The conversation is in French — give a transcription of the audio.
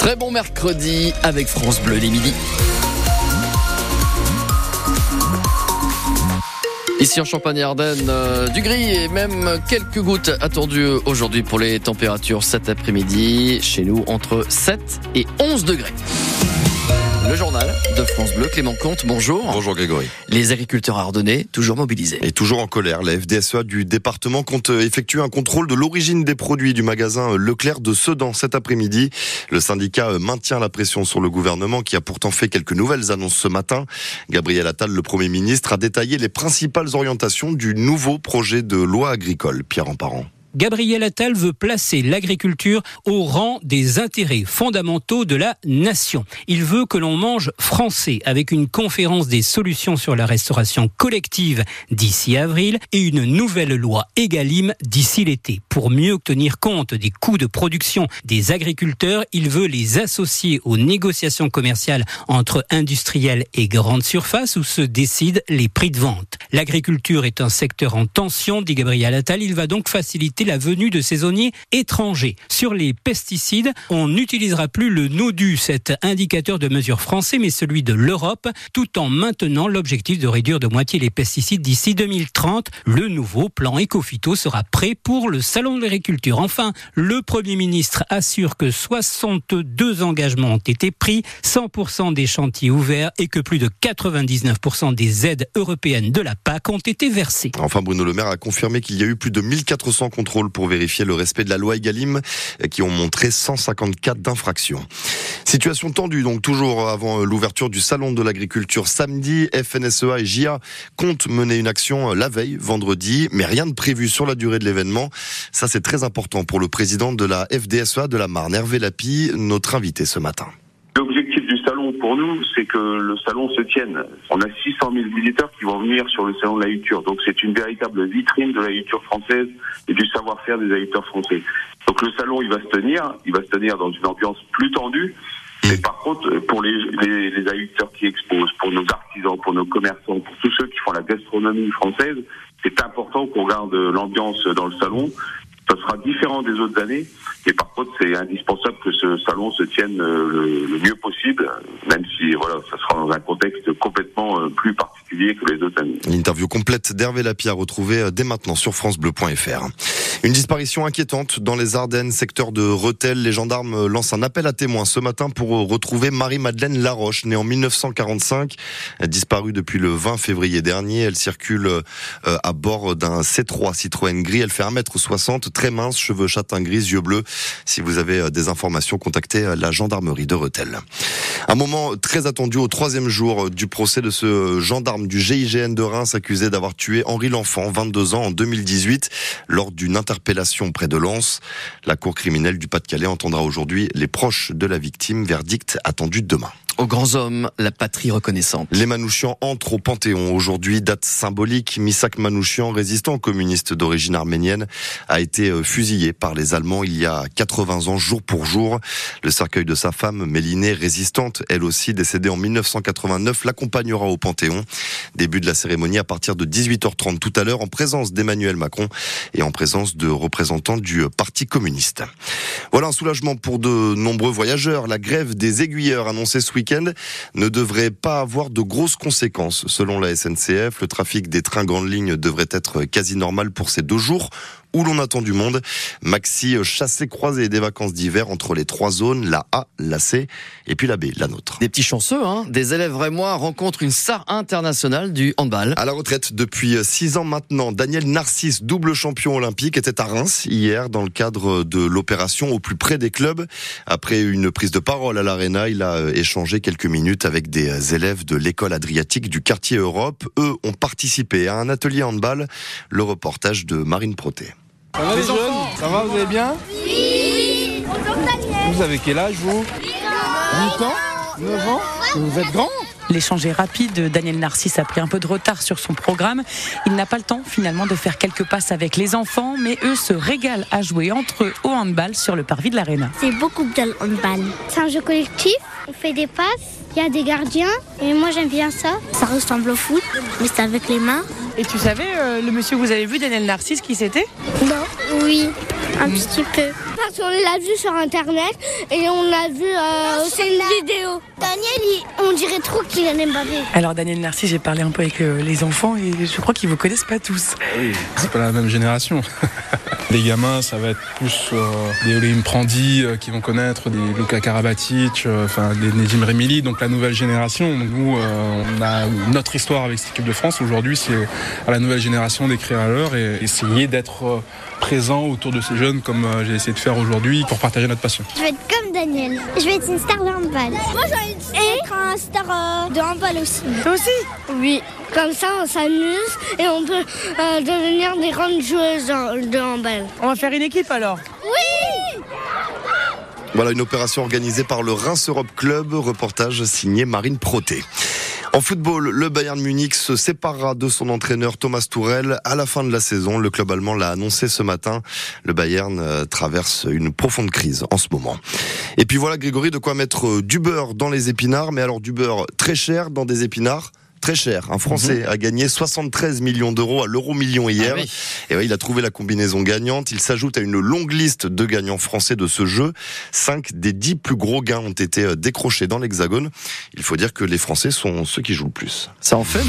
Très bon mercredi avec France Bleu les midi. Ici en Champagne-Ardenne, euh, du gris et même quelques gouttes attendues aujourd'hui pour les températures cet après-midi. Chez nous, entre 7 et 11 degrés. Le journal de France Bleu, Clément Comte, bonjour. Bonjour Grégory. Les agriculteurs ardennais, toujours mobilisés. Et toujours en colère, la FDSEA du département compte effectuer un contrôle de l'origine des produits du magasin Leclerc de Sedan cet après-midi. Le syndicat maintient la pression sur le gouvernement qui a pourtant fait quelques nouvelles annonces ce matin. Gabriel Attal, le Premier ministre, a détaillé les principales orientations du nouveau projet de loi agricole. Pierre Emparent. Gabriel Attal veut placer l'agriculture au rang des intérêts fondamentaux de la nation. Il veut que l'on mange français avec une conférence des solutions sur la restauration collective d'ici avril et une nouvelle loi Egalim d'ici l'été. Pour mieux tenir compte des coûts de production des agriculteurs, il veut les associer aux négociations commerciales entre industriels et grandes surfaces où se décident les prix de vente. L'agriculture est un secteur en tension, dit Gabriel Attal. Il va donc faciliter la venue de saisonniers étrangers. Sur les pesticides, on n'utilisera plus le NODU, cet indicateur de mesure français, mais celui de l'Europe, tout en maintenant l'objectif de réduire de moitié les pesticides d'ici 2030. Le nouveau plan Ecofito sera prêt pour le Salon de l'agriculture. Enfin, le Premier ministre assure que 62 engagements ont été pris, 100% des chantiers ouverts et que plus de 99% des aides européennes de la PAC ont été versées. Enfin, Bruno Le Maire a confirmé qu'il y a eu plus de 1400 contrôles pour vérifier le respect de la loi Egalim qui ont montré 154 d'infractions. Situation tendue donc toujours avant l'ouverture du salon de l'agriculture samedi. FNSEA et JA comptent mener une action la veille, vendredi, mais rien de prévu sur la durée de l'événement. Ça c'est très important pour le président de la FDSEA de la Marne, Hervé Lapi, notre invité ce matin pour nous, c'est que le salon se tienne. On a 600 000 visiteurs qui vont venir sur le salon de l'agriculture. Donc c'est une véritable vitrine de l'agriculture française et du savoir-faire des agriculteurs français. Donc le salon, il va se tenir, il va se tenir dans une ambiance plus tendue. Mais par contre, pour les, les, les qui exposent, pour nos artisans, pour nos commerçants, pour tous ceux qui font la gastronomie française, c'est important qu'on garde l'ambiance dans le salon. Ça sera différent des autres années. Et par contre, c'est indispensable que ce salon se tienne euh, le, mieux possible, même si voilà, ça sera dans un contexte complètement euh, plus particulier que. L'interview complète d'Hervé Lapierre retrouvée euh, dès maintenant sur francebleu.fr. Une disparition inquiétante dans les Ardennes, secteur de Rethel. Les gendarmes lancent un appel à témoins ce matin pour retrouver Marie-Madeleine Laroche, née en 1945, disparue depuis le 20 février dernier. Elle circule à bord d'un C3 Citroën gris. Elle fait 1m60, très mince, cheveux châtain gris, yeux bleus. Si vous avez euh, des informations, contactez euh, la gendarmerie de Rethel. Un moment très attendu au troisième jour euh, du procès de ce gendarme du GIGN de Reims accusé d'avoir tué Henri L'Enfant, 22 ans, en 2018, lors d'une interpellation près de Lens. La cour criminelle du Pas-de-Calais entendra aujourd'hui les proches de la victime. Verdict attendu demain aux grands hommes, la patrie reconnaissante. Les Manouchians entrent au Panthéon. Aujourd'hui, date symbolique. Misak Manouchian, résistant communiste d'origine arménienne, a été euh, fusillé par les Allemands il y a 80 ans, jour pour jour. Le cercueil de sa femme, Mélinée, résistante, elle aussi décédée en 1989, l'accompagnera au Panthéon. Début de la cérémonie à partir de 18h30 tout à l'heure, en présence d'Emmanuel Macron et en présence de représentants du Parti communiste. Voilà un soulagement pour de nombreux voyageurs. La grève des aiguilleurs annoncée ce ne devrait pas avoir de grosses conséquences. Selon la SNCF, le trafic des trains grandes lignes devrait être quasi normal pour ces deux jours où l'on attend du monde. Maxi chassé croisé des vacances d'hiver entre les trois zones, la A, la C et puis la B, la nôtre. Des petits chanceux, hein Des élèves moi rencontrent une star internationale du handball. À la retraite depuis six ans maintenant, Daniel Narcisse, double champion olympique, était à Reims hier dans le cadre de l'opération au plus près des clubs. Après une prise de parole à l'Arena, il a échangé quelques minutes avec des élèves de l'école adriatique du quartier Europe. Eux ont participé à un atelier handball. Le reportage de Marine Proté. Ça va les, jeunes Ça va, vous allez bien Oui Vous avez quel âge vous 8 ans 9 ans Vous êtes grand L'échange est rapide. Daniel Narcisse a pris un peu de retard sur son programme. Il n'a pas le temps finalement de faire quelques passes avec les enfants, mais eux se régalent à jouer entre eux au handball sur le parvis de l'Arena. C'est beaucoup bien le handball. C'est un jeu collectif, on fait des passes, il y a des gardiens, et moi j'aime bien ça. Ça ressemble au foot, mais c'est avec les mains. Et tu savais, euh, le monsieur que vous avez vu, Daniel Narcisse, qui c'était? Non, oui, un petit peu. Parce qu'on l'a vu sur internet et on a vu euh, aussi une vidéo. Daniel, on dirait trop qu'il en est Mbappé. Alors Daniel Narcy, j'ai parlé un peu avec euh, les enfants et je crois qu'ils vous connaissent pas tous. Oui, c'est pas la même génération. les gamins, ça va être plus euh, des Olim Prandi euh, qui vont connaître, des Luka Karabatic, euh, enfin des Nedim Remili, donc la nouvelle génération. Nous, euh, on a notre histoire avec cette équipe de France. Aujourd'hui, c'est à la nouvelle génération d'écrire à l'heure et essayer d'être euh, présent autour de ces jeunes comme euh, j'ai essayé de faire aujourd'hui pour partager notre passion. Je vais être comme Daniel. Je vais être une star de handball. Moi, je vais être un star euh, de handball aussi. Toi aussi Oui. Comme ça, on s'amuse et on peut euh, devenir des grandes joueuses de handball. On va faire une équipe alors. Oui Voilà une opération organisée par le Reims Europe Club, reportage signé Marine Proté. En football, le Bayern Munich se séparera de son entraîneur Thomas Tourel à la fin de la saison. Le club allemand l'a annoncé ce matin. Le Bayern euh, traverse une profonde crise en ce moment. Et puis voilà, Grégory, de quoi mettre euh, du beurre dans les épinards, mais alors du beurre très cher dans des épinards très cher. Un Français a gagné 73 millions d'euros à l'euro million hier. Ah oui. Et ouais, il a trouvé la combinaison gagnante. Il s'ajoute à une longue liste de gagnants français de ce jeu. Cinq des dix plus gros gains ont été euh, décrochés dans l'Hexagone. Il faut dire que les Français sont ceux qui jouent le plus. Ça en fait des